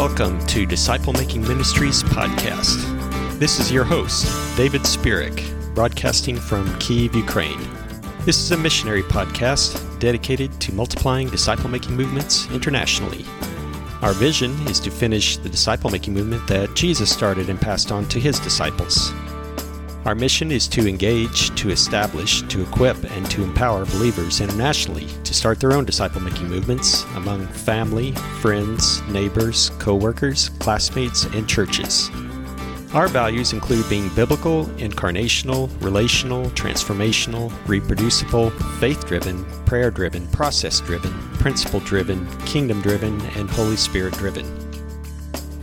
Welcome to Disciple Making Ministries podcast. This is your host, David Spirik, broadcasting from Kiev, Ukraine. This is a missionary podcast dedicated to multiplying disciple making movements internationally. Our vision is to finish the disciple making movement that Jesus started and passed on to his disciples. Our mission is to engage, to establish, to equip, and to empower believers internationally to start their own disciple making movements among family, friends, neighbors, co workers, classmates, and churches. Our values include being biblical, incarnational, relational, transformational, reproducible, faith driven, prayer driven, process driven, principle driven, kingdom driven, and Holy Spirit driven.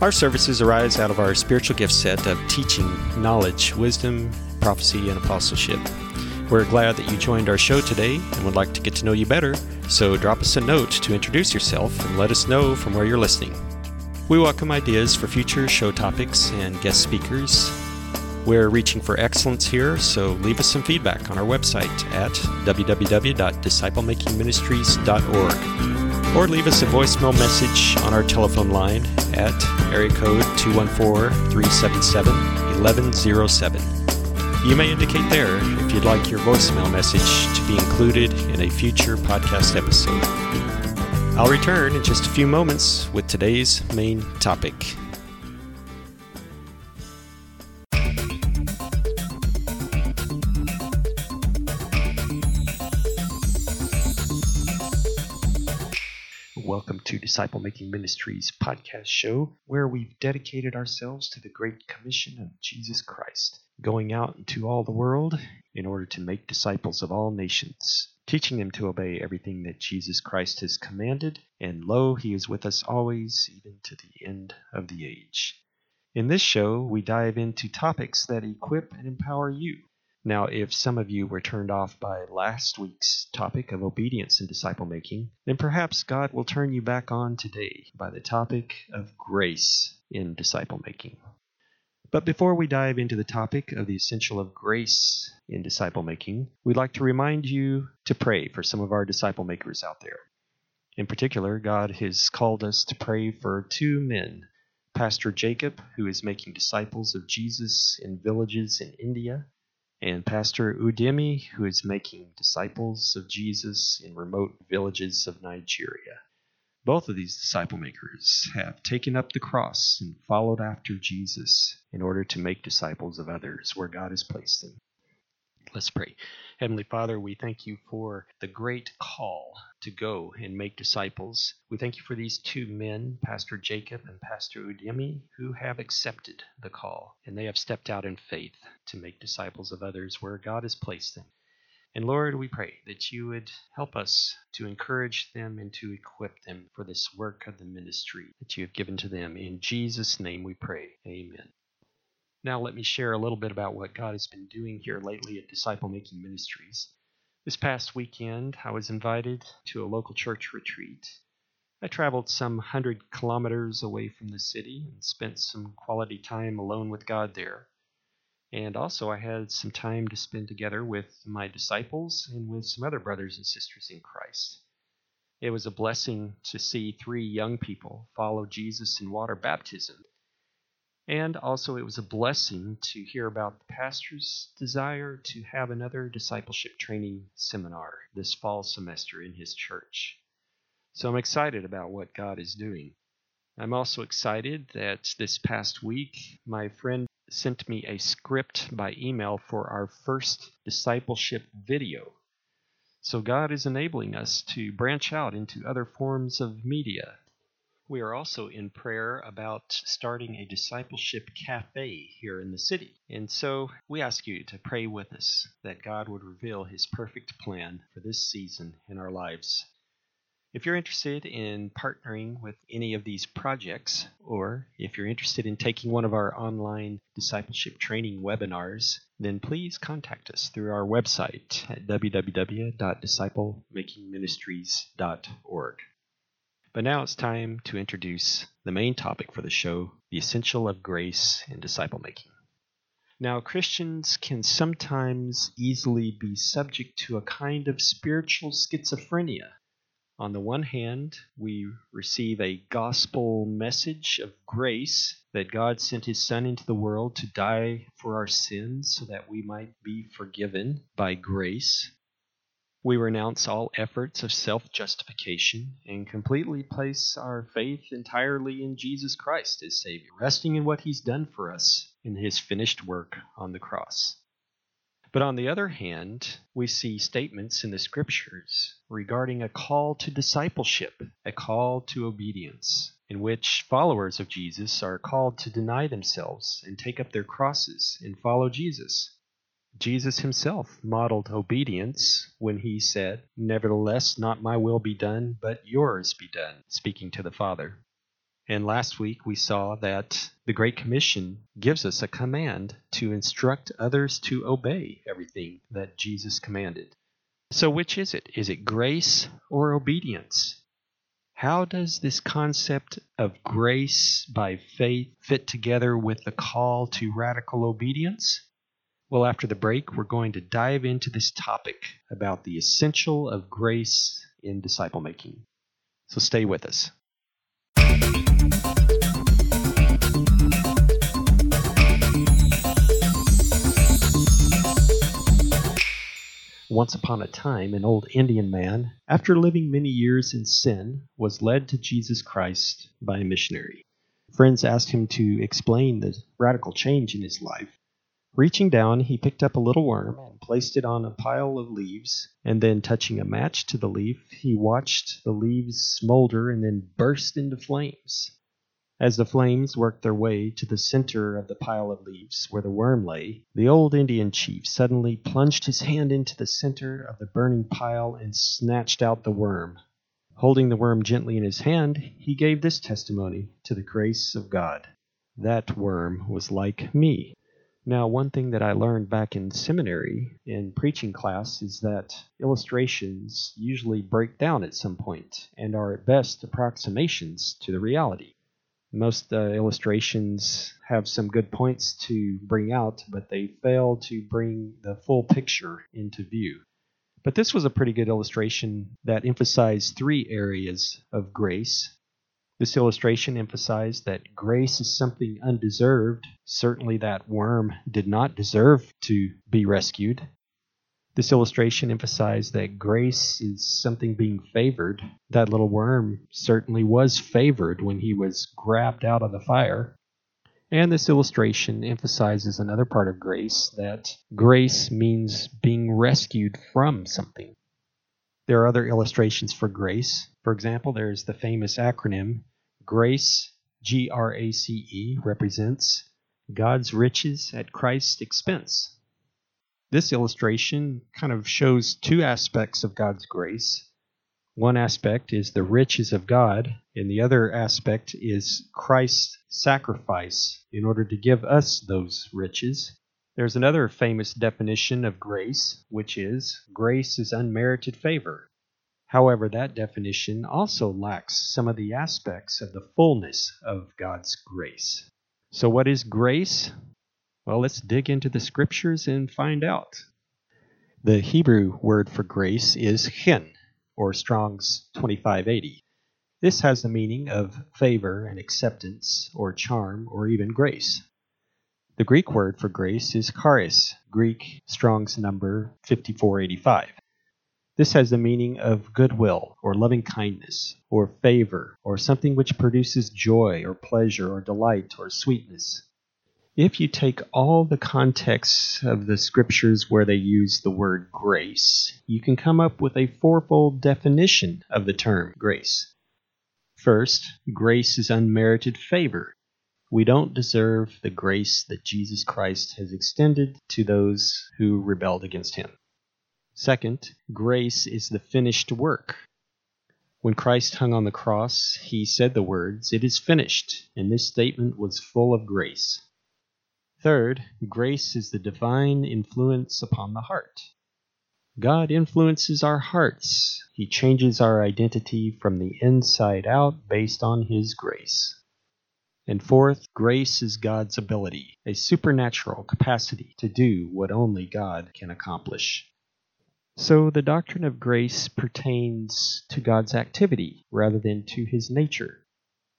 Our services arise out of our spiritual gift set of teaching, knowledge, wisdom, prophecy, and apostleship. We're glad that you joined our show today and would like to get to know you better, so drop us a note to introduce yourself and let us know from where you're listening. We welcome ideas for future show topics and guest speakers. We're reaching for excellence here, so leave us some feedback on our website at www.disciplemakingministries.org or leave us a voicemail message on our telephone line at area code 214-377-1107. You may indicate there if you'd like your voicemail message to be included in a future podcast episode. I'll return in just a few moments with today's main topic. Disciple Making Ministries podcast show, where we've dedicated ourselves to the Great Commission of Jesus Christ, going out into all the world in order to make disciples of all nations, teaching them to obey everything that Jesus Christ has commanded, and lo, he is with us always, even to the end of the age. In this show, we dive into topics that equip and empower you now, if some of you were turned off by last week's topic of obedience and disciple making, then perhaps God will turn you back on today by the topic of grace in disciple making. But before we dive into the topic of the essential of grace in disciple making, we'd like to remind you to pray for some of our disciple makers out there. In particular, God has called us to pray for two men Pastor Jacob, who is making disciples of Jesus in villages in India, and Pastor Udemy, who is making disciples of Jesus in remote villages of Nigeria. Both of these disciple makers have taken up the cross and followed after Jesus in order to make disciples of others where God has placed them. Let's pray. Heavenly Father, we thank you for the great call to go and make disciples. We thank you for these two men, Pastor Jacob and Pastor Udemy, who have accepted the call and they have stepped out in faith to make disciples of others where God has placed them. And Lord, we pray that you would help us to encourage them and to equip them for this work of the ministry that you have given to them. In Jesus' name we pray. Amen. Now, let me share a little bit about what God has been doing here lately at Disciple Making Ministries. This past weekend, I was invited to a local church retreat. I traveled some hundred kilometers away from the city and spent some quality time alone with God there. And also, I had some time to spend together with my disciples and with some other brothers and sisters in Christ. It was a blessing to see three young people follow Jesus in water baptism and also, it was a blessing to hear about the pastor's desire to have another discipleship training seminar this fall semester in his church. So I'm excited about what God is doing. I'm also excited that this past week, my friend sent me a script by email for our first discipleship video. So God is enabling us to branch out into other forms of media we are also in prayer about starting a discipleship cafe here in the city. And so we ask you to pray with us that God would reveal his perfect plan for this season in our lives. If you're interested in partnering with any of these projects, or if you're interested in taking one of our online discipleship training webinars, then please contact us through our website at www.disciplemakingministries.org. But now it's time to introduce the main topic for the show the essential of grace in disciple making. Now, Christians can sometimes easily be subject to a kind of spiritual schizophrenia, On the one hand, we receive a gospel message of grace that God sent his Son into the world to die for our sins so that we might be forgiven by grace. We renounce all efforts of self justification and completely place our faith entirely in Jesus Christ as Savior, resting in what He's done for us in His finished work on the cross. But on the other hand, we see statements in the scriptures regarding a call to discipleship, a call to obedience, in which followers of Jesus are called to deny themselves and take up their crosses and follow Jesus. Jesus himself modeled obedience when he said, Nevertheless, not my will be done, but yours be done, speaking to the Father. And last week we saw that the Great Commission gives us a command to instruct others to obey everything that Jesus commanded. So, which is it? Is it grace or obedience? How does this concept of grace by faith fit together with the call to radical obedience? Well, after the break, we're going to dive into this topic about the essential of grace in disciple making. So, stay with us. Once upon a time, an old Indian man, after living many years in sin, was led to Jesus Christ by a missionary. Friends asked him to explain the radical change in his life. Reaching down, he picked up a little worm and placed it on a pile of leaves, and then touching a match to the leaf, he watched the leaves smolder and then burst into flames. As the flames worked their way to the center of the pile of leaves where the worm lay, the old Indian chief suddenly plunged his hand into the center of the burning pile and snatched out the worm. Holding the worm gently in his hand, he gave this testimony to the grace of God. That worm was like me. Now, one thing that I learned back in seminary in preaching class is that illustrations usually break down at some point and are at best approximations to the reality. Most uh, illustrations have some good points to bring out, but they fail to bring the full picture into view. But this was a pretty good illustration that emphasized three areas of grace. This illustration emphasized that grace is something undeserved. Certainly, that worm did not deserve to be rescued. This illustration emphasized that grace is something being favored. That little worm certainly was favored when he was grabbed out of the fire. And this illustration emphasizes another part of grace that grace means being rescued from something. There are other illustrations for grace. For example, there's the famous acronym GRACE, G R A C E, represents God's riches at Christ's expense. This illustration kind of shows two aspects of God's grace. One aspect is the riches of God, and the other aspect is Christ's sacrifice in order to give us those riches. There's another famous definition of grace, which is grace is unmerited favor. However, that definition also lacks some of the aspects of the fullness of God's grace. So, what is grace? Well, let's dig into the scriptures and find out. The Hebrew word for grace is chen, or Strong's 2580. This has the meaning of favor and acceptance, or charm, or even grace. The Greek word for grace is charis, Greek Strong's number 5485. This has the meaning of goodwill, or loving kindness, or favor, or something which produces joy, or pleasure, or delight, or sweetness if you take all the contexts of the scriptures where they use the word grace, you can come up with a fourfold definition of the term grace. First, grace is unmerited favor. We don't deserve the grace that Jesus Christ has extended to those who rebelled against him. Second, grace is the finished work. When Christ hung on the cross, he said the words, It is finished, and this statement was full of grace. Third, grace is the divine influence upon the heart. God influences our hearts. He changes our identity from the inside out based on His grace. And fourth, grace is God's ability, a supernatural capacity to do what only God can accomplish. So the doctrine of grace pertains to God's activity rather than to his nature.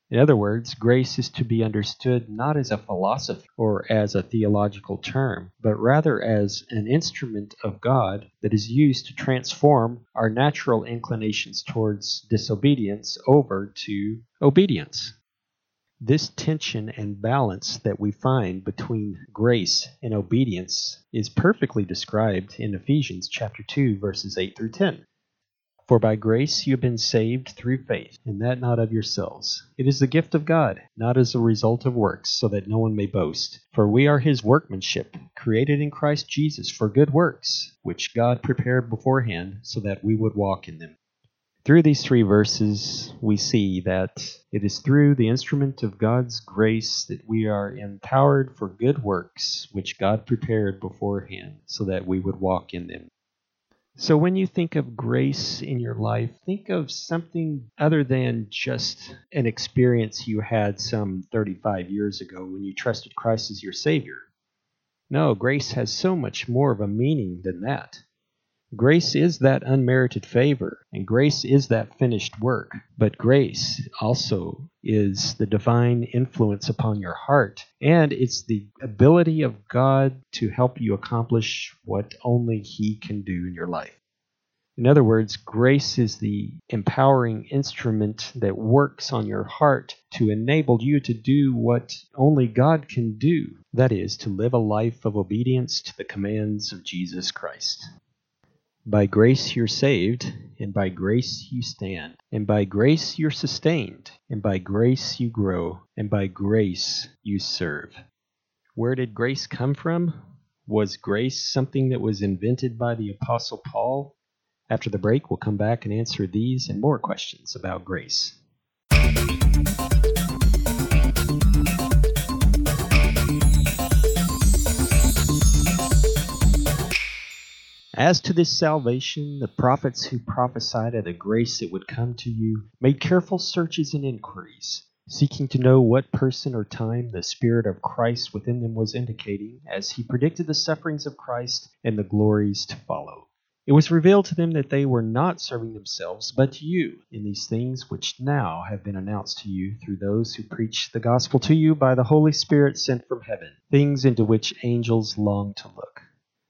In other words, grace is to be understood not as a philosophy or as a theological term, but rather as an instrument of God that is used to transform our natural inclinations towards disobedience over to obedience. This tension and balance that we find between grace and obedience is perfectly described in Ephesians chapter 2 verses 8 through 10. For by grace you have been saved through faith, and that not of yourselves. It is the gift of God, not as a result of works, so that no one may boast. For we are his workmanship, created in Christ Jesus for good works, which God prepared beforehand, so that we would walk in them. Through these three verses, we see that it is through the instrument of God's grace that we are empowered for good works, which God prepared beforehand, so that we would walk in them. So, when you think of grace in your life, think of something other than just an experience you had some 35 years ago when you trusted Christ as your Savior. No, grace has so much more of a meaning than that. Grace is that unmerited favor, and grace is that finished work. But grace also is the divine influence upon your heart, and it's the ability of God to help you accomplish what only He can do in your life. In other words, grace is the empowering instrument that works on your heart to enable you to do what only God can do that is, to live a life of obedience to the commands of Jesus Christ. By grace you're saved, and by grace you stand, and by grace you're sustained, and by grace you grow, and by grace you serve. Where did grace come from? Was grace something that was invented by the Apostle Paul? After the break, we'll come back and answer these and more questions about grace. As to this salvation, the prophets who prophesied of the grace that would come to you made careful searches and inquiries, seeking to know what person or time the Spirit of Christ within them was indicating, as he predicted the sufferings of Christ and the glories to follow. It was revealed to them that they were not serving themselves, but you, in these things which now have been announced to you through those who preach the gospel to you by the Holy Spirit sent from heaven, things into which angels long to look.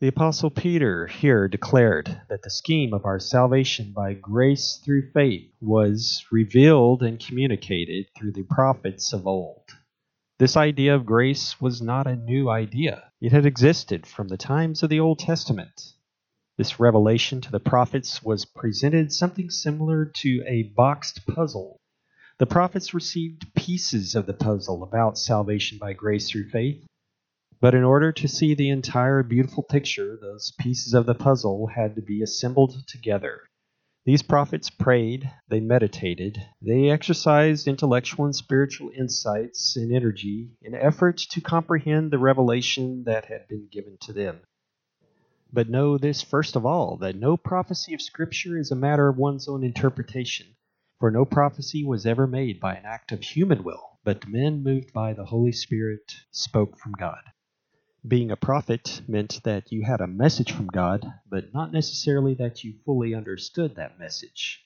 The Apostle Peter here declared that the scheme of our salvation by grace through faith was revealed and communicated through the prophets of old. This idea of grace was not a new idea, it had existed from the times of the Old Testament. This revelation to the prophets was presented something similar to a boxed puzzle. The prophets received pieces of the puzzle about salvation by grace through faith but in order to see the entire beautiful picture, those pieces of the puzzle had to be assembled together. These prophets prayed, they meditated, they exercised intellectual and spiritual insights and energy in effort to comprehend the revelation that had been given to them. But know this first of all, that no prophecy of Scripture is a matter of one's own interpretation, for no prophecy was ever made by an act of human will, but men moved by the Holy Spirit spoke from God. Being a prophet meant that you had a message from God, but not necessarily that you fully understood that message.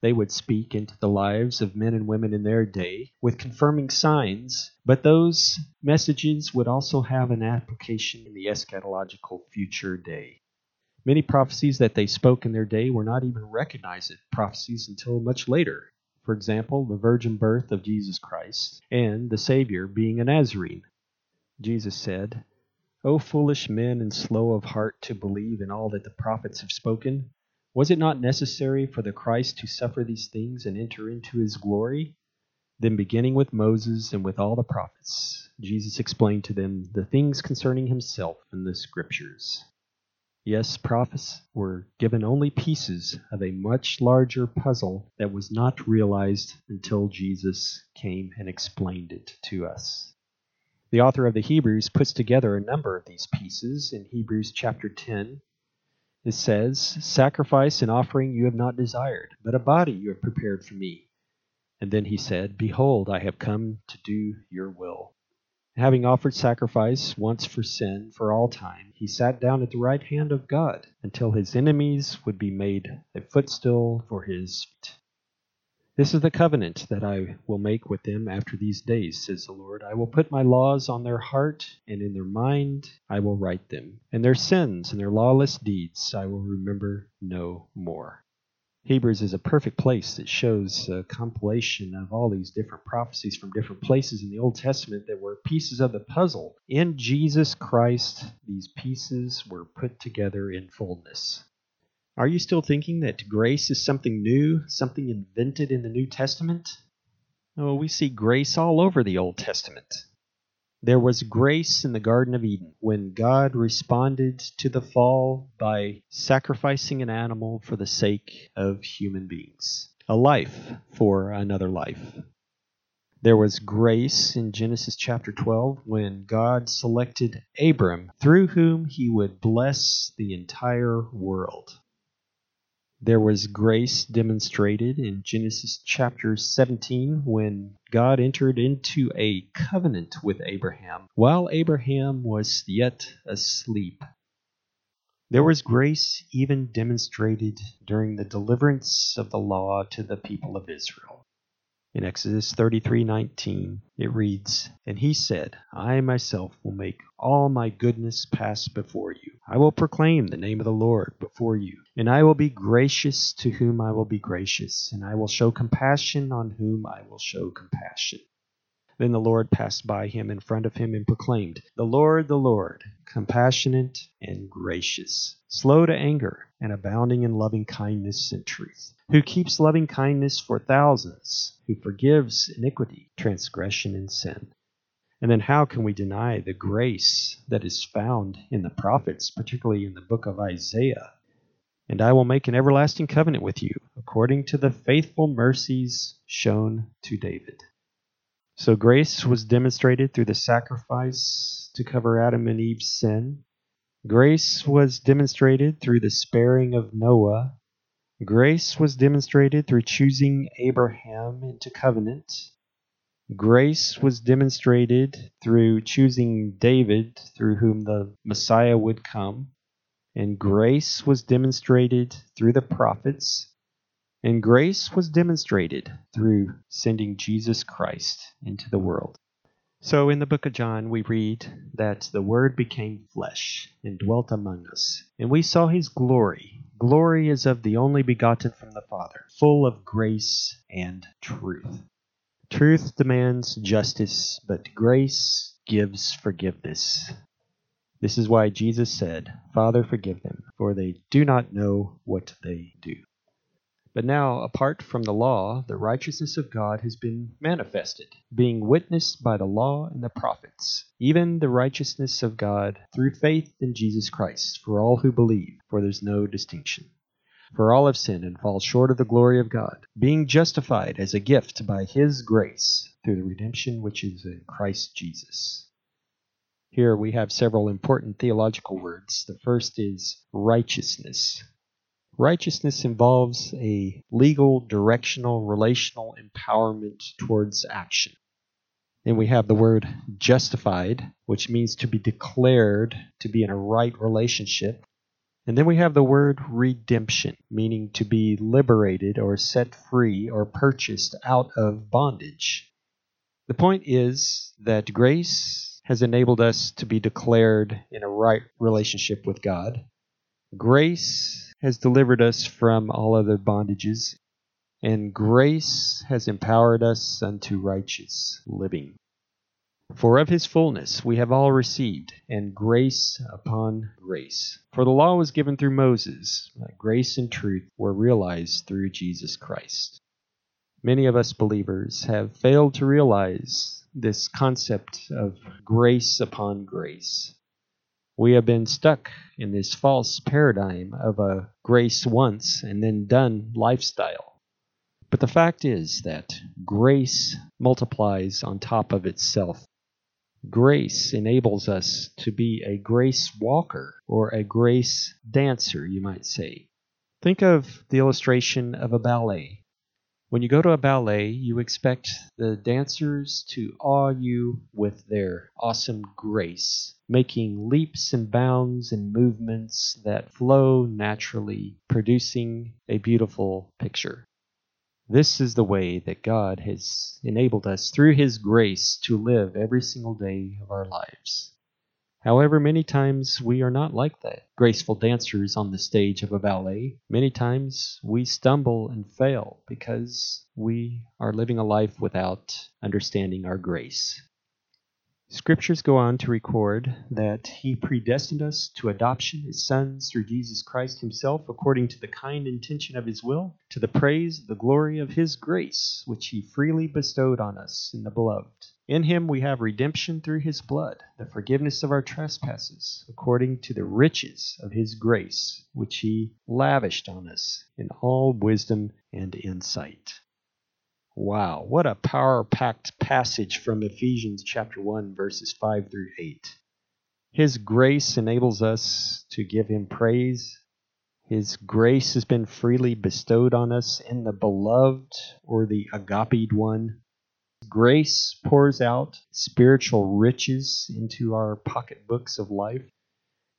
They would speak into the lives of men and women in their day with confirming signs, but those messages would also have an application in the eschatological future day. Many prophecies that they spoke in their day were not even recognized as prophecies until much later. For example, the virgin birth of Jesus Christ and the Savior being a Nazarene. Jesus said, O foolish men and slow of heart to believe in all that the prophets have spoken, was it not necessary for the Christ to suffer these things and enter into his glory? Then, beginning with Moses and with all the prophets, Jesus explained to them the things concerning himself in the Scriptures. Yes, prophets were given only pieces of a much larger puzzle that was not realized until Jesus came and explained it to us. The author of the Hebrews puts together a number of these pieces in Hebrews chapter 10. It says, Sacrifice and offering you have not desired, but a body you have prepared for me. And then he said, Behold, I have come to do your will. Having offered sacrifice once for sin for all time, he sat down at the right hand of God until his enemies would be made a footstool for his feet. This is the covenant that I will make with them after these days, says the Lord. I will put my laws on their heart, and in their mind I will write them. And their sins and their lawless deeds I will remember no more. Hebrews is a perfect place that shows a compilation of all these different prophecies from different places in the Old Testament that were pieces of the puzzle. In Jesus Christ, these pieces were put together in fullness. Are you still thinking that grace is something new, something invented in the New Testament? Oh, we see grace all over the Old Testament. There was grace in the Garden of Eden when God responded to the fall by sacrificing an animal for the sake of human beings, a life for another life. There was grace in Genesis chapter 12 when God selected Abram, through whom he would bless the entire world. There was grace demonstrated in Genesis chapter 17 when God entered into a covenant with Abraham while Abraham was yet asleep. There was grace even demonstrated during the deliverance of the law to the people of Israel. In Exodus 33:19 it reads, "And he said, I myself will make all my goodness pass before you. I will proclaim the name of the Lord before you, and I will be gracious to whom I will be gracious, and I will show compassion on whom I will show compassion." Then the Lord passed by him in front of him and proclaimed, The Lord, the Lord, compassionate and gracious, slow to anger, and abounding in loving kindness and truth, who keeps loving kindness for thousands, who forgives iniquity, transgression, and sin. And then how can we deny the grace that is found in the prophets, particularly in the book of Isaiah? And I will make an everlasting covenant with you, according to the faithful mercies shown to David. So grace was demonstrated through the sacrifice to cover Adam and Eve's sin. Grace was demonstrated through the sparing of Noah Grace was demonstrated through choosing Abraham into covenant. Grace was demonstrated through choosing David, through whom the Messiah would come. And grace was demonstrated through the prophets. And grace was demonstrated through sending Jesus Christ into the world. So in the book of John, we read that the Word became flesh and dwelt among us, and we saw his glory. Glory is of the only begotten from the Father, full of grace and truth. Truth demands justice, but grace gives forgiveness. This is why Jesus said, Father, forgive them, for they do not know what they do. But now, apart from the law, the righteousness of God has been manifested, being witnessed by the law and the prophets, even the righteousness of God through faith in Jesus Christ, for all who believe, for there's no distinction. For all have sinned and fall short of the glory of God, being justified as a gift by His grace through the redemption which is in Christ Jesus. Here we have several important theological words. The first is righteousness. Righteousness involves a legal, directional, relational empowerment towards action. Then we have the word justified, which means to be declared to be in a right relationship. And then we have the word redemption, meaning to be liberated or set free or purchased out of bondage. The point is that grace has enabled us to be declared in a right relationship with God. Grace has delivered us from all other bondages, and grace has empowered us unto righteous living. For of his fullness we have all received, and grace upon grace. For the law was given through Moses, but grace and truth were realized through Jesus Christ. Many of us believers have failed to realize this concept of grace upon grace. We have been stuck in this false paradigm of a grace once and then done lifestyle. But the fact is that grace multiplies on top of itself. Grace enables us to be a grace walker or a grace dancer, you might say. Think of the illustration of a ballet. When you go to a ballet, you expect the dancers to awe you with their awesome grace, making leaps and bounds and movements that flow naturally, producing a beautiful picture. This is the way that God has enabled us through His grace to live every single day of our lives. However, many times we are not like the graceful dancers on the stage of a ballet. Many times we stumble and fail because we are living a life without understanding our grace. Scriptures go on to record that He predestined us to adoption as sons through Jesus Christ Himself, according to the kind intention of His will, to the praise of the glory of His grace, which He freely bestowed on us in the Beloved. In Him we have redemption through His blood, the forgiveness of our trespasses, according to the riches of His grace, which He lavished on us in all wisdom and insight. Wow, what a power packed passage from Ephesians chapter 1, verses 5 through 8. His grace enables us to give Him praise. His grace has been freely bestowed on us in the beloved or the agape one. Grace pours out spiritual riches into our pocketbooks of life.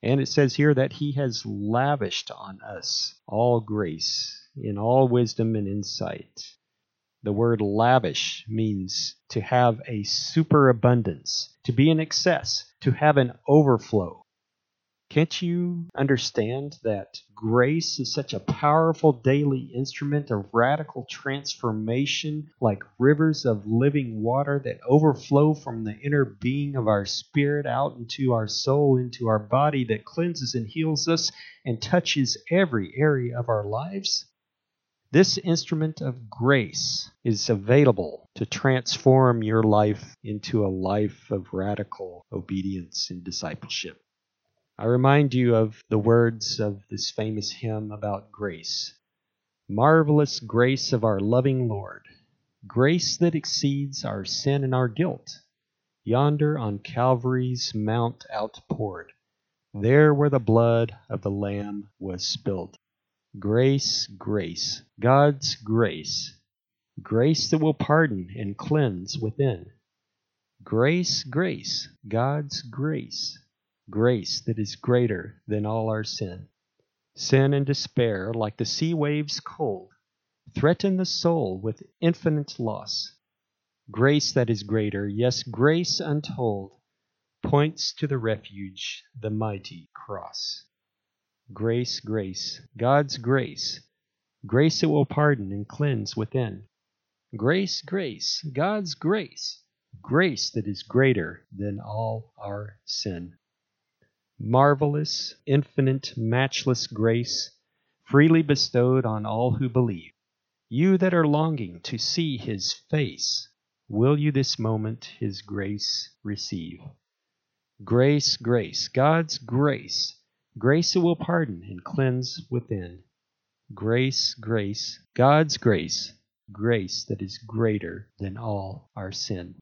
And it says here that He has lavished on us all grace in all wisdom and insight. The word lavish means to have a superabundance, to be in excess, to have an overflow. Can't you understand that grace is such a powerful daily instrument of radical transformation, like rivers of living water that overflow from the inner being of our spirit out into our soul, into our body, that cleanses and heals us and touches every area of our lives? This instrument of grace is available to transform your life into a life of radical obedience and discipleship. I remind you of the words of this famous hymn about grace. Marvelous grace of our loving Lord, grace that exceeds our sin and our guilt, yonder on Calvary's mount outpoured, there where the blood of the Lamb was spilt. Grace, grace, God's grace, grace that will pardon and cleanse within. Grace, grace, God's grace, grace that is greater than all our sin. Sin and despair, like the sea waves cold, threaten the soul with infinite loss. Grace that is greater, yes, grace untold, points to the refuge, the mighty cross. Grace, grace, God's grace, grace that will pardon and cleanse within. Grace, grace, God's grace, grace that is greater than all our sin. Marvelous, infinite, matchless grace, freely bestowed on all who believe. You that are longing to see his face, will you this moment his grace receive? Grace, grace, God's grace Grace that will pardon and cleanse within. Grace, grace, God's grace, grace that is greater than all our sin.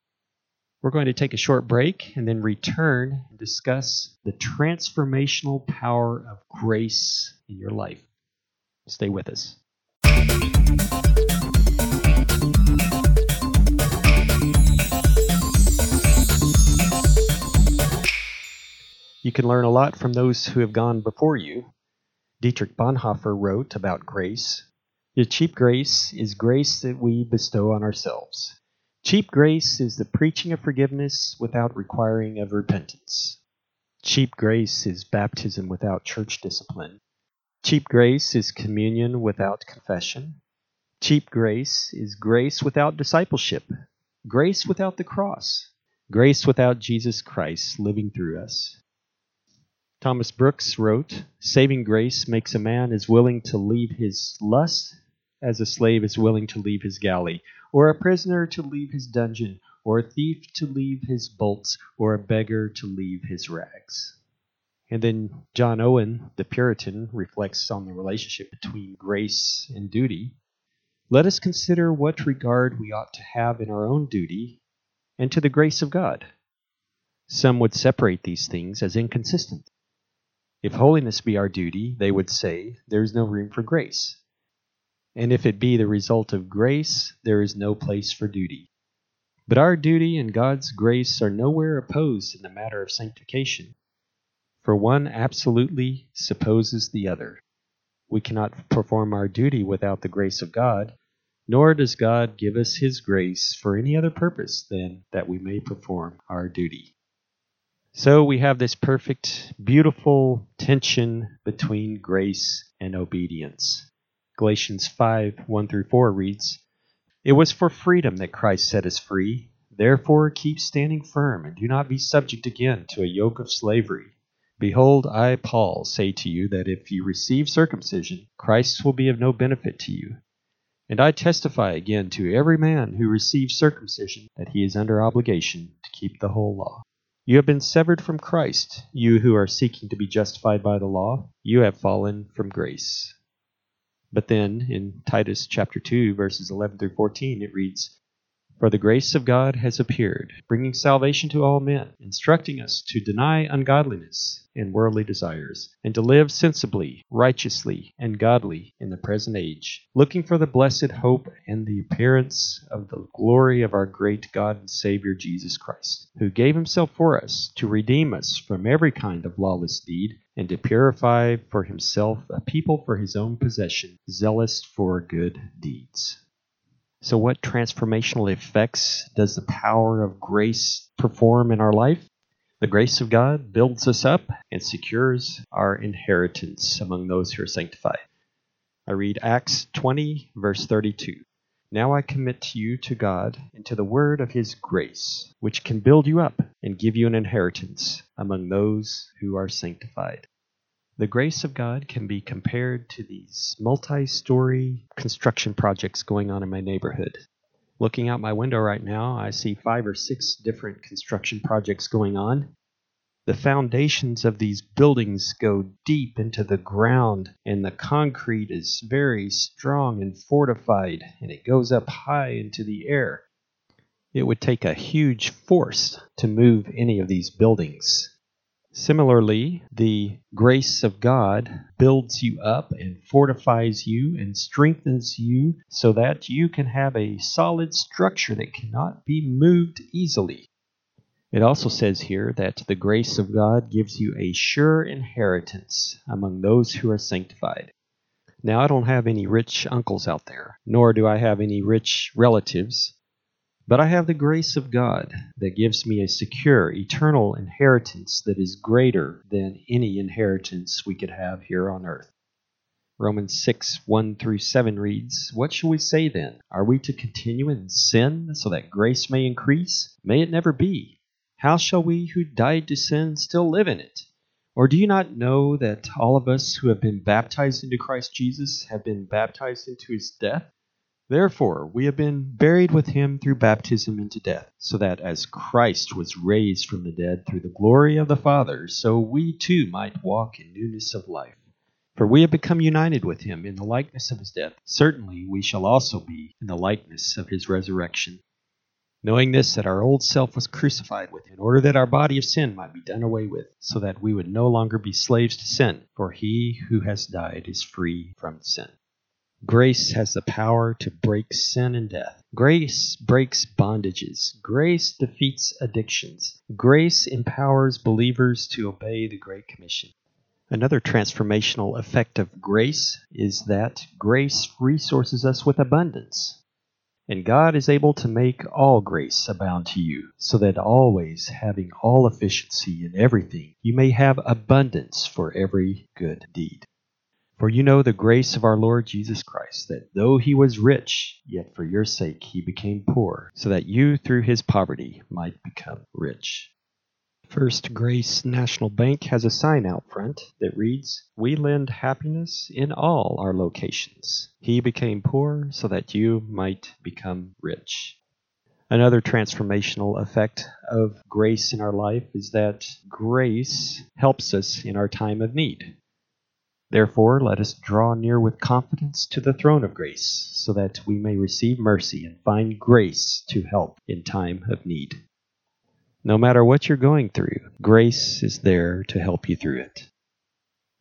We're going to take a short break and then return and discuss the transformational power of grace in your life. Stay with us. You can learn a lot from those who have gone before you. Dietrich Bonhoeffer wrote about grace. The cheap grace is grace that we bestow on ourselves. Cheap grace is the preaching of forgiveness without requiring of repentance. Cheap grace is baptism without church discipline. Cheap grace is communion without confession. Cheap grace is grace without discipleship, grace without the cross, grace without Jesus Christ living through us. Thomas Brooks wrote, Saving grace makes a man as willing to leave his lust as a slave is willing to leave his galley, or a prisoner to leave his dungeon, or a thief to leave his bolts, or a beggar to leave his rags. And then John Owen, the Puritan, reflects on the relationship between grace and duty. Let us consider what regard we ought to have in our own duty and to the grace of God. Some would separate these things as inconsistent. If holiness be our duty, they would say, there is no room for grace. And if it be the result of grace, there is no place for duty. But our duty and God's grace are nowhere opposed in the matter of sanctification for one absolutely supposes the other. We cannot perform our duty without the grace of God, nor does God give us his grace for any other purpose than that we may perform our duty. So we have this perfect, beautiful tension between grace and obedience. Galatians 5 1 through 4 reads, It was for freedom that Christ set us free. Therefore keep standing firm, and do not be subject again to a yoke of slavery. Behold, I, Paul, say to you that if you receive circumcision, Christ will be of no benefit to you. And I testify again to every man who receives circumcision that he is under obligation to keep the whole law. You have been severed from Christ, you who are seeking to be justified by the law. You have fallen from grace. But then, in Titus chapter 2, verses 11 through 14, it reads, for the grace of God has appeared, bringing salvation to all men, instructing us to deny ungodliness and worldly desires, and to live sensibly, righteously, and godly in the present age, looking for the blessed hope and the appearance of the glory of our great God and Savior Jesus Christ, who gave himself for us to redeem us from every kind of lawless deed, and to purify for himself a people for his own possession, zealous for good deeds. So, what transformational effects does the power of grace perform in our life? The grace of God builds us up and secures our inheritance among those who are sanctified. I read Acts 20, verse 32. Now I commit you to God and to the word of his grace, which can build you up and give you an inheritance among those who are sanctified. The grace of God can be compared to these multi story construction projects going on in my neighborhood. Looking out my window right now, I see five or six different construction projects going on. The foundations of these buildings go deep into the ground, and the concrete is very strong and fortified, and it goes up high into the air. It would take a huge force to move any of these buildings. Similarly, the grace of God builds you up and fortifies you and strengthens you so that you can have a solid structure that cannot be moved easily. It also says here that the grace of God gives you a sure inheritance among those who are sanctified. Now, I don't have any rich uncles out there, nor do I have any rich relatives. But I have the grace of God that gives me a secure, eternal inheritance that is greater than any inheritance we could have here on earth. Romans 6 1 through 7 reads, What shall we say then? Are we to continue in sin so that grace may increase? May it never be. How shall we who died to sin still live in it? Or do you not know that all of us who have been baptized into Christ Jesus have been baptized into his death? Therefore, we have been buried with him through baptism into death, so that as Christ was raised from the dead through the glory of the Father, so we too might walk in newness of life. For we have become united with him in the likeness of his death. Certainly we shall also be in the likeness of his resurrection. Knowing this, that our old self was crucified with him, in order that our body of sin might be done away with, so that we would no longer be slaves to sin, for he who has died is free from sin. Grace has the power to break sin and death. Grace breaks bondages. Grace defeats addictions. Grace empowers believers to obey the Great Commission. Another transformational effect of grace is that grace resources us with abundance. And God is able to make all grace abound to you, so that always having all efficiency in everything, you may have abundance for every good deed. For you know the grace of our Lord Jesus Christ, that though he was rich, yet for your sake he became poor, so that you through his poverty might become rich. First Grace National Bank has a sign out front that reads, We lend happiness in all our locations. He became poor so that you might become rich. Another transformational effect of grace in our life is that grace helps us in our time of need. Therefore, let us draw near with confidence to the throne of grace, so that we may receive mercy and find grace to help in time of need. No matter what you're going through, grace is there to help you through it.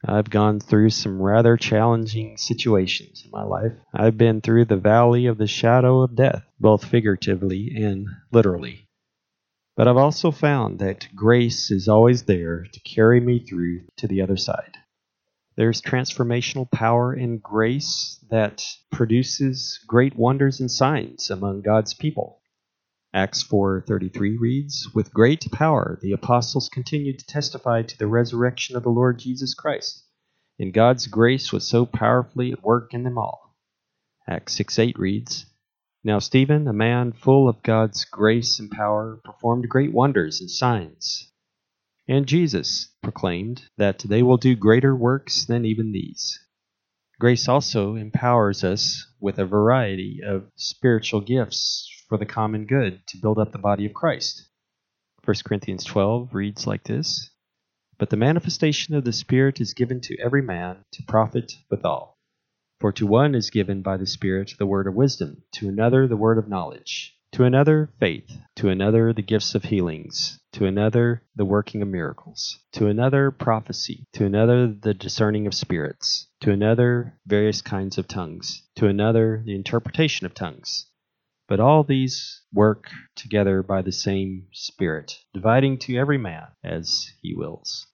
I've gone through some rather challenging situations in my life. I've been through the valley of the shadow of death, both figuratively and literally. But I've also found that grace is always there to carry me through to the other side. There's transformational power and grace that produces great wonders and signs among God's people. Acts 4:33 reads, "With great power the apostles continued to testify to the resurrection of the Lord Jesus Christ, and God's grace was so powerfully at work in them all." Acts 6:8 reads, "Now Stephen, a man full of God's grace and power, performed great wonders and signs." And Jesus proclaimed that they will do greater works than even these. Grace also empowers us with a variety of spiritual gifts for the common good to build up the body of Christ. 1 Corinthians 12 reads like this But the manifestation of the Spirit is given to every man to profit withal. For to one is given by the Spirit the word of wisdom, to another the word of knowledge, to another faith, to another the gifts of healings, to another the working of miracles, to another prophecy, to another the discerning of spirits, to another various kinds of tongues, to another the interpretation of tongues. But all these work together by the same Spirit, dividing to every man as he wills.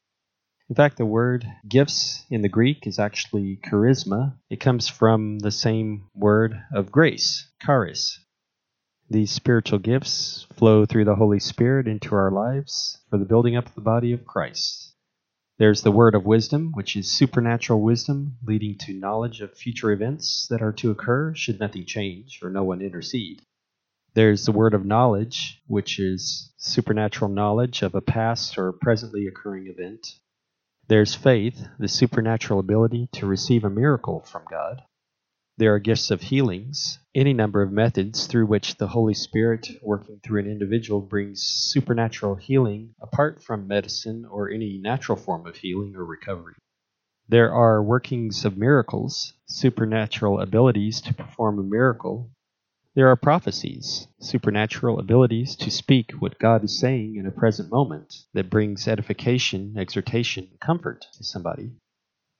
In fact, the word gifts in the Greek is actually charisma. It comes from the same word of grace, charis. These spiritual gifts flow through the Holy Spirit into our lives for the building up of the body of Christ. There's the word of wisdom, which is supernatural wisdom leading to knowledge of future events that are to occur should nothing change or no one intercede. There's the word of knowledge, which is supernatural knowledge of a past or presently occurring event. There's faith, the supernatural ability to receive a miracle from God. There are gifts of healings, any number of methods through which the Holy Spirit, working through an individual, brings supernatural healing apart from medicine or any natural form of healing or recovery. There are workings of miracles, supernatural abilities to perform a miracle. There are prophecies, supernatural abilities to speak what God is saying in a present moment that brings edification, exhortation, comfort to somebody.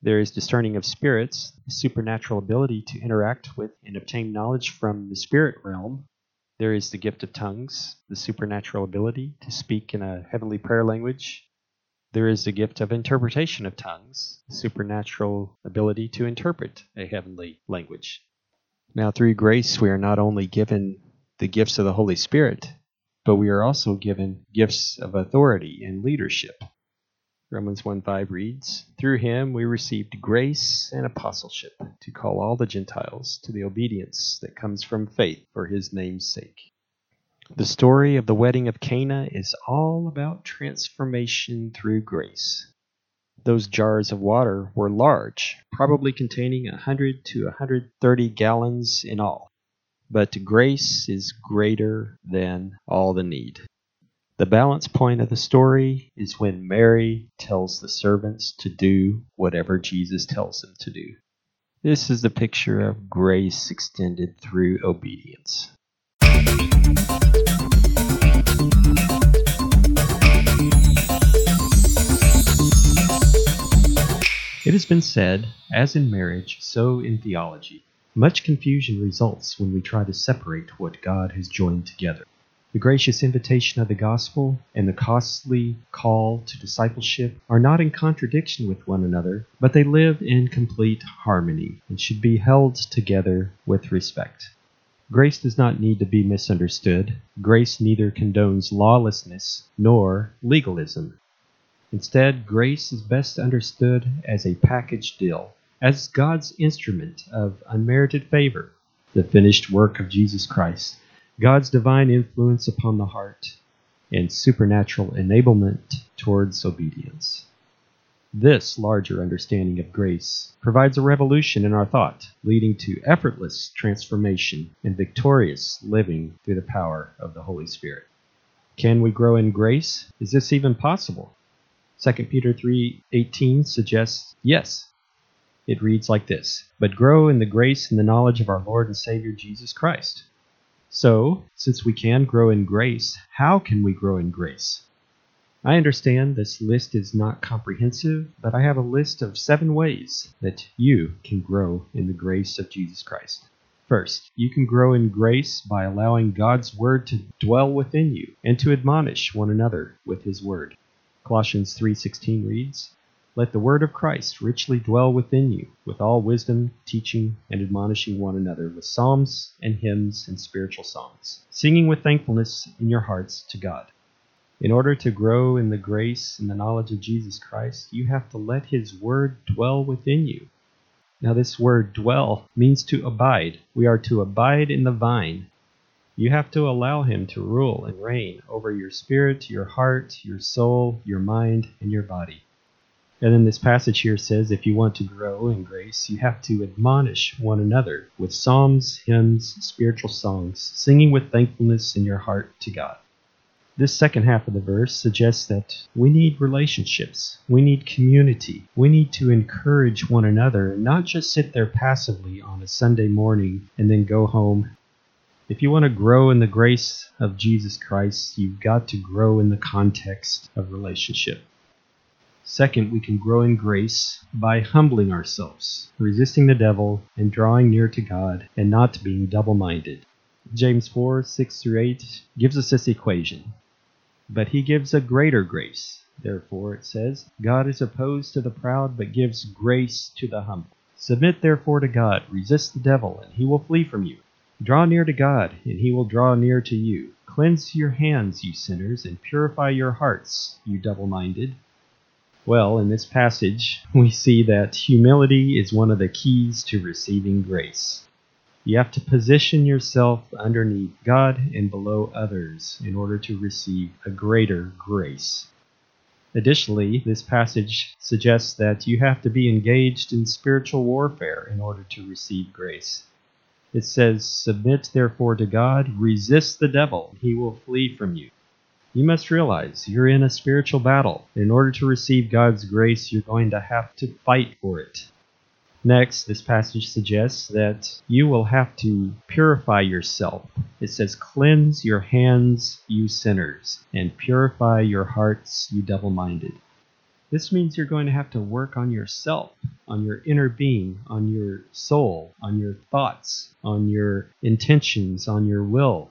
There is discerning of spirits, the supernatural ability to interact with and obtain knowledge from the spirit realm. There is the gift of tongues, the supernatural ability to speak in a heavenly prayer language. There is the gift of interpretation of tongues, the supernatural ability to interpret a heavenly language. Now, through grace, we are not only given the gifts of the Holy Spirit, but we are also given gifts of authority and leadership. Romans 1 5 reads, Through him we received grace and apostleship to call all the Gentiles to the obedience that comes from faith for his name's sake. The story of the wedding of Cana is all about transformation through grace. Those jars of water were large, probably containing a 100 to a 130 gallons in all. But grace is greater than all the need. The balance point of the story is when Mary tells the servants to do whatever Jesus tells them to do. This is the picture of grace extended through obedience. It has been said, as in marriage, so in theology, much confusion results when we try to separate what God has joined together. The gracious invitation of the gospel and the costly call to discipleship are not in contradiction with one another, but they live in complete harmony and should be held together with respect. Grace does not need to be misunderstood. Grace neither condones lawlessness nor legalism. Instead, grace is best understood as a package deal, as God's instrument of unmerited favor, the finished work of Jesus Christ God's divine influence upon the heart, and supernatural enablement towards obedience. This larger understanding of grace provides a revolution in our thought, leading to effortless transformation and victorious living through the power of the Holy Spirit. Can we grow in grace? Is this even possible? 2 Peter 3:18 suggests yes. It reads like this: "But grow in the grace and the knowledge of our Lord and Savior Jesus Christ." So, since we can grow in grace, how can we grow in grace? I understand this list is not comprehensive, but I have a list of seven ways that you can grow in the grace of Jesus Christ. First, you can grow in grace by allowing God's Word to dwell within you and to admonish one another with His Word. Colossians 3:16 reads, "Let the word of Christ richly dwell within you, with all wisdom, teaching and admonishing one another with psalms and hymns and spiritual songs, singing with thankfulness in your hearts to God." In order to grow in the grace and the knowledge of Jesus Christ, you have to let His Word dwell within you. Now, this word dwell means to abide. We are to abide in the vine. You have to allow Him to rule and reign over your spirit, your heart, your soul, your mind, and your body. And then this passage here says if you want to grow in grace, you have to admonish one another with psalms, hymns, spiritual songs, singing with thankfulness in your heart to God. This second half of the verse suggests that we need relationships. We need community. We need to encourage one another and not just sit there passively on a Sunday morning and then go home. If you want to grow in the grace of Jesus Christ, you've got to grow in the context of relationship. Second, we can grow in grace by humbling ourselves, resisting the devil, and drawing near to God, and not being double minded. James 4 6 through 8 gives us this equation but he gives a greater grace. Therefore, it says, God is opposed to the proud, but gives grace to the humble. Submit therefore to God, resist the devil, and he will flee from you. Draw near to God, and he will draw near to you. Cleanse your hands, you sinners, and purify your hearts, you double minded. Well, in this passage, we see that humility is one of the keys to receiving grace. You have to position yourself underneath God and below others in order to receive a greater grace. Additionally, this passage suggests that you have to be engaged in spiritual warfare in order to receive grace. It says, Submit therefore to God, resist the devil, he will flee from you. You must realize you're in a spiritual battle. In order to receive God's grace, you're going to have to fight for it. Next, this passage suggests that you will have to purify yourself. It says, Cleanse your hands, you sinners, and purify your hearts, you double minded. This means you're going to have to work on yourself, on your inner being, on your soul, on your thoughts, on your intentions, on your will.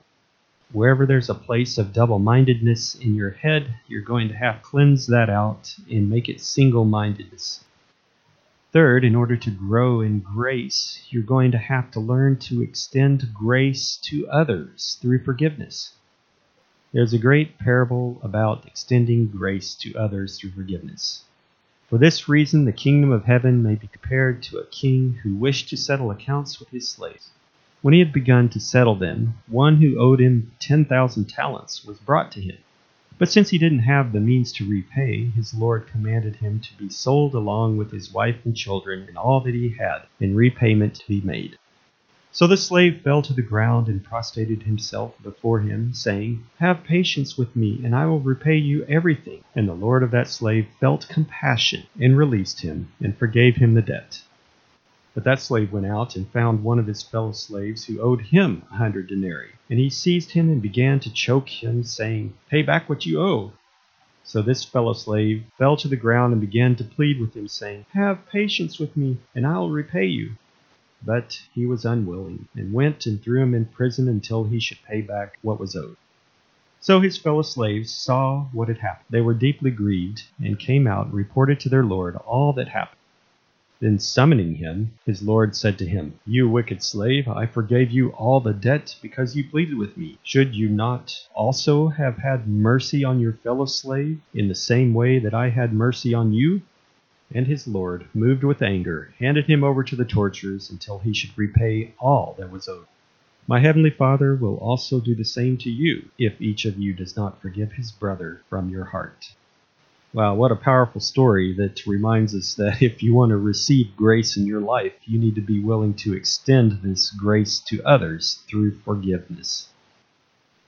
Wherever there's a place of double mindedness in your head, you're going to have to cleanse that out and make it single mindedness. Third, in order to grow in grace, you're going to have to learn to extend grace to others through forgiveness. There's a great parable about extending grace to others through forgiveness. For this reason, the kingdom of heaven may be compared to a king who wished to settle accounts with his slaves. When he had begun to settle them, one who owed him 10,000 talents was brought to him. But since he didn't have the means to repay, his lord commanded him to be sold along with his wife and children and all that he had, in repayment to be made. So the slave fell to the ground and prostrated himself before him, saying, Have patience with me, and I will repay you everything. And the lord of that slave felt compassion, and released him, and forgave him the debt. But that slave went out and found one of his fellow slaves who owed him a hundred denarii. And he seized him and began to choke him, saying, Pay back what you owe. So this fellow slave fell to the ground and began to plead with him, saying, Have patience with me, and I will repay you. But he was unwilling, and went and threw him in prison until he should pay back what was owed. So his fellow slaves saw what had happened. They were deeply grieved, and came out and reported to their lord all that happened. Then summoning him, his lord said to him, You wicked slave, I forgave you all the debt because you pleaded with me. Should you not also have had mercy on your fellow slave in the same way that I had mercy on you? And his lord, moved with anger, handed him over to the torturers until he should repay all that was owed. My heavenly Father will also do the same to you if each of you does not forgive his brother from your heart. Wow, what a powerful story that reminds us that if you want to receive grace in your life, you need to be willing to extend this grace to others through forgiveness.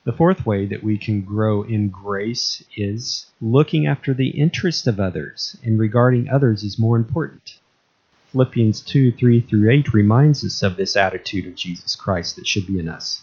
The fourth way that we can grow in grace is looking after the interest of others and regarding others as more important. Philippians 2 3 through 8 reminds us of this attitude of Jesus Christ that should be in us.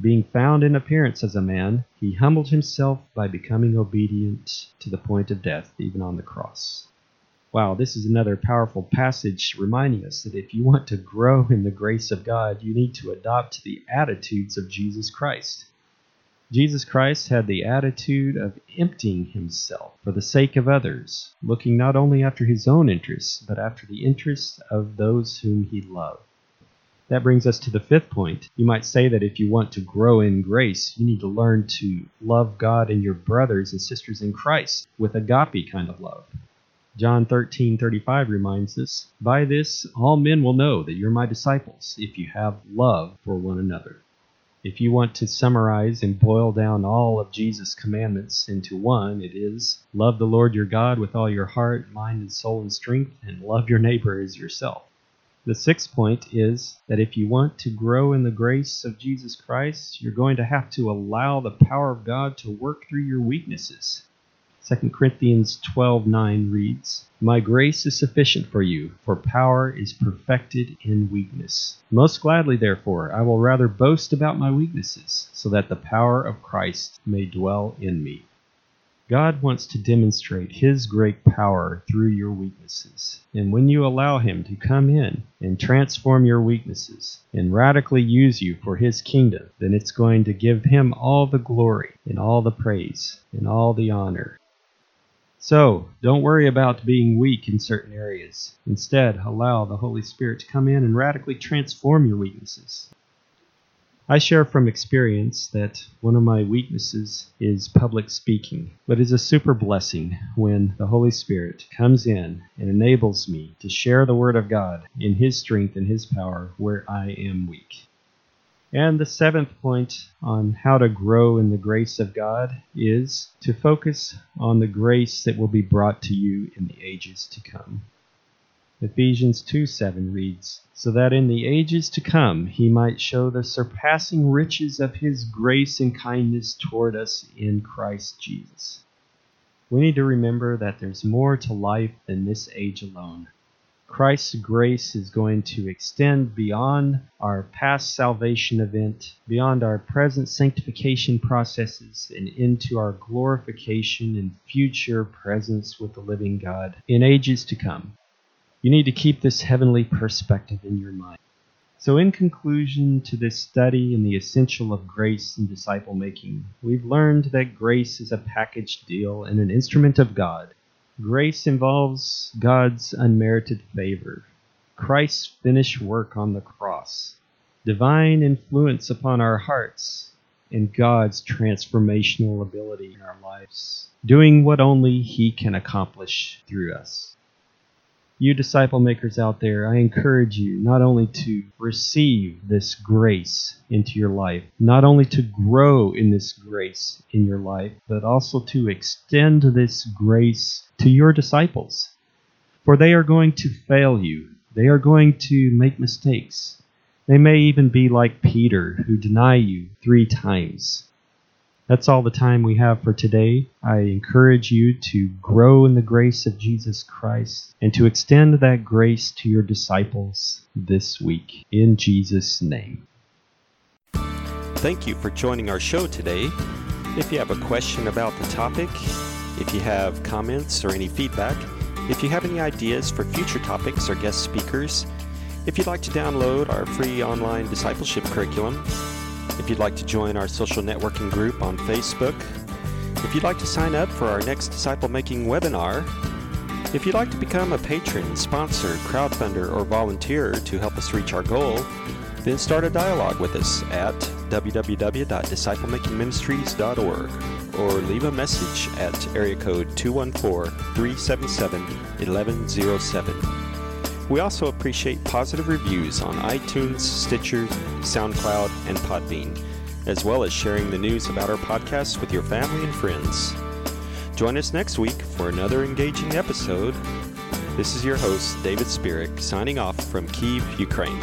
being found in appearance as a man, he humbled himself by becoming obedient to the point of death, even on the cross. Wow, this is another powerful passage reminding us that if you want to grow in the grace of God, you need to adopt the attitudes of Jesus Christ. Jesus Christ had the attitude of emptying himself for the sake of others, looking not only after his own interests, but after the interests of those whom he loved. That brings us to the fifth point. You might say that if you want to grow in grace, you need to learn to love God and your brothers and sisters in Christ with agape kind of love. John 13:35 reminds us, "By this all men will know that you're my disciples, if you have love for one another." If you want to summarize and boil down all of Jesus' commandments into one, it is love the Lord your God with all your heart, mind, and soul and strength, and love your neighbor as yourself. The sixth point is that if you want to grow in the grace of Jesus Christ, you're going to have to allow the power of God to work through your weaknesses. 2 Corinthians 12:9 reads, "My grace is sufficient for you, for power is perfected in weakness. Most gladly, therefore, I will rather boast about my weaknesses, so that the power of Christ may dwell in me." God wants to demonstrate His great power through your weaknesses. And when you allow Him to come in and transform your weaknesses and radically use you for His kingdom, then it's going to give Him all the glory and all the praise and all the honor so, don't worry about being weak in certain areas. Instead, allow the Holy Spirit to come in and radically transform your weaknesses. I share from experience that one of my weaknesses is public speaking, but it's a super blessing when the Holy Spirit comes in and enables me to share the Word of God in His strength and His power where I am weak. And the seventh point on how to grow in the grace of God is to focus on the grace that will be brought to you in the ages to come. Ephesians 2 7 reads, So that in the ages to come he might show the surpassing riches of his grace and kindness toward us in Christ Jesus. We need to remember that there's more to life than this age alone. Christ's grace is going to extend beyond our past salvation event, beyond our present sanctification processes, and into our glorification and future presence with the living God in ages to come. You need to keep this heavenly perspective in your mind. So, in conclusion to this study in the essential of grace and disciple making, we've learned that grace is a packaged deal and an instrument of God Grace involves God's unmerited favor, Christ's finished work on the cross, divine influence upon our hearts, and God's transformational ability in our lives, doing what only He can accomplish through us you disciple makers out there, I encourage you not only to receive this grace into your life, not only to grow in this grace in your life, but also to extend this grace to your disciples. For they are going to fail you, they are going to make mistakes. They may even be like Peter, who deny you three times. That's all the time we have for today. I encourage you to grow in the grace of Jesus Christ and to extend that grace to your disciples this week. In Jesus' name. Thank you for joining our show today. If you have a question about the topic, if you have comments or any feedback, if you have any ideas for future topics or guest speakers, if you'd like to download our free online discipleship curriculum, if you'd like to join our social networking group on Facebook, If you'd like to sign up for our next disciple making webinar, if you'd like to become a patron, sponsor, crowdfunder, or volunteer to help us reach our goal, then start a dialogue with us at www.disciplemakingministries.org or leave a message at area code 214-377-1107. We also appreciate positive reviews on iTunes, Stitcher, SoundCloud, and Podbean, as well as sharing the news about our podcast with your family and friends. Join us next week for another engaging episode. This is your host, David Spirik, signing off from Kiev, Ukraine.